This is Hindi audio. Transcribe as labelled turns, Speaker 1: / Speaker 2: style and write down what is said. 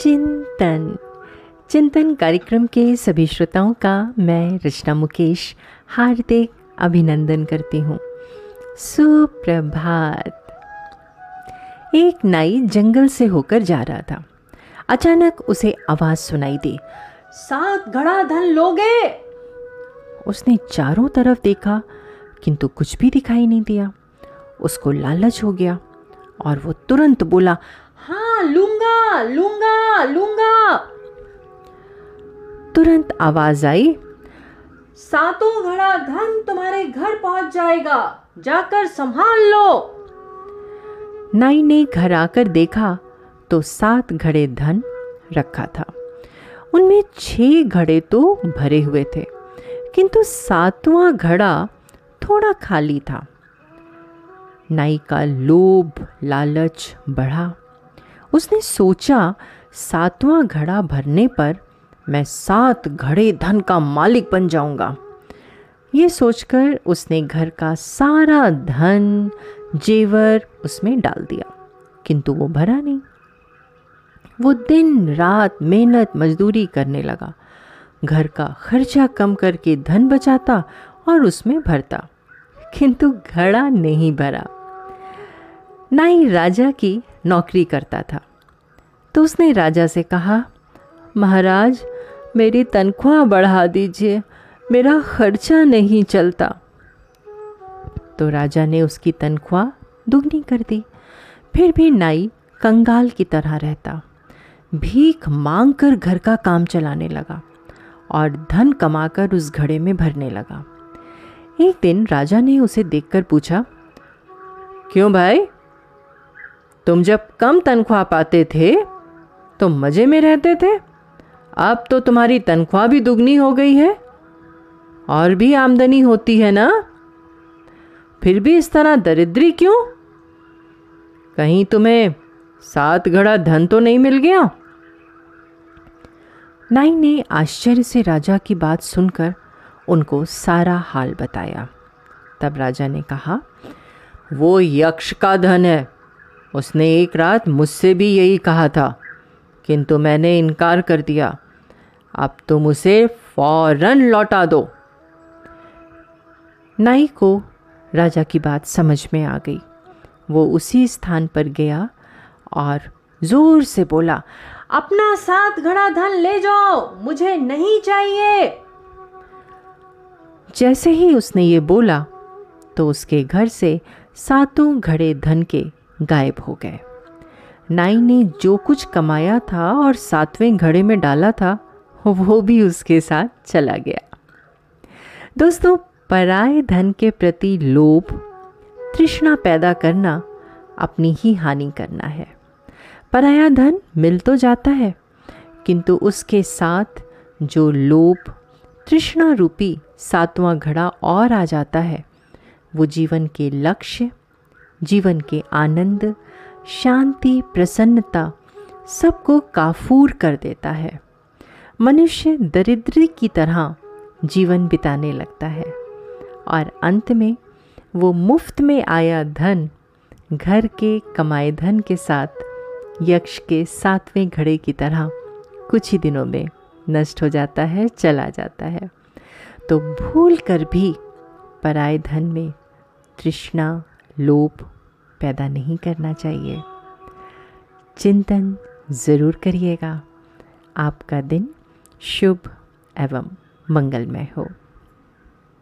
Speaker 1: चिंतन। चिंतन कार्यक्रम के सभी श्रोताओं का मैं रचना मुकेश हार्दिक अभिनंदन करती हूँ। सुप्रभात। एक नाई जंगल से होकर जा रहा था। अचानक उसे आवाज़ सुनाई दी, सात घड़ा धन लोगे? उसने चारों तरफ़ देखा, किंतु कुछ भी दिखाई नहीं दिया। उसको लालच हो गया और वो तुरंत बोला लूँगा लूँगा लूँगा। तुरंत आवाज़ आई। सातों घड़ा धन तुम्हारे घर पहुँच जाएगा। जाकर संभाल लो। नाई ने घर आकर देखा तो सात घड़े धन रखा था। उनमें छह घड़े तो भरे हुए थे, किंतु सातवां घड़ा थोड़ा खाली था। नाई का लोभ, लालच बढ़ा। उसने सोचा, सातवां घड़ा भरने पर मैं सात घड़े धन का मालिक बन जाऊँगा। ये सोचकर उसने घर का सारा धन, जेवर उसमें डाल दिया, किंतु वो भरा नहीं। वो दिन रात मेहनत मजदूरी करने लगा। घर का खर्चा कम करके धन बचाता और उसमें भरता, किंतु घड़ा नहीं भरा। ना ही राजा की नौकरी करता था। तो उसने राजा से कहा, महाराज, मेरी तनख्वाह बढ़ा दीजिए, मेरा खर्चा नहीं चलता। तो राजा ने उसकी तनख्वाह दुगनी कर दी। फिर भी नाई कंगाल की तरह रहता। भीख मांग कर घर का काम चलाने लगा और धन कमाकर उस घड़े में भरने लगा। एक दिन राजा ने उसे देखकर पूछा, क्यों भाई तुम जब कम तनख्वाह पाते थे तो मज़े में रहते थे। अब तो तुम्हारी तनख्वाह भी दुगनी हो गई है। और भी आमदनी होती है ना? फिर भी इस तरह दरिद्री क्यों? कहीं तुम्हें सात घड़ा धन तो नहीं मिल गया? नाई ने आश्चर्य से राजा की बात सुनकर उनको सारा हाल बताया। तब राजा ने कहा, वो यक्ष का धन है। उसने एक रात मुझसे भी यही कहा था, किंतु मैंने इनकार कर दिया। अब तुम उसे फ़ौरन लौटा दो। नाई को राजा की बात समझ में आ गई। वो उसी स्थान पर गया और ज़ोर से बोला, अपना सात घड़ा धन ले जाओ, मुझे नहीं चाहिए। जैसे ही उसने ये बोला तो उसके घर से सातों घड़े धन के गायब हो गए। नाई ने जो कुछ कमाया था और सातवें घड़े में डाला था, वो भी उसके साथ चला गया। दोस्तों, पराए धन के प्रति लोभ, तृष्णा पैदा करना अपनी ही हानि करना है। पराया धन मिल तो जाता है, किंतु उसके साथ जो लोभ, तृष्णा रूपी सातवां घड़ा और आ जाता है, वो जीवन के लक्ष्य जीवन के आनंद, शांति, प्रसन्नता सबको काफूर कर देता है। मनुष्य दरिद्र की तरह जीवन बिताने लगता है और अंत में वो मुफ़्त में आया धन, घर के कमाए धन के साथ, यक्ष के सातवें घड़े की तरह कुछ ही दिनों में नष्ट हो जाता है, चला जाता है। तो भूल कर भी पराए धन में तृष्णा लोभ पैदा नहीं करना चाहिए। चिंतन ज़रूर करिएगा। आपका दिन शुभ एवं मंगलमय हो।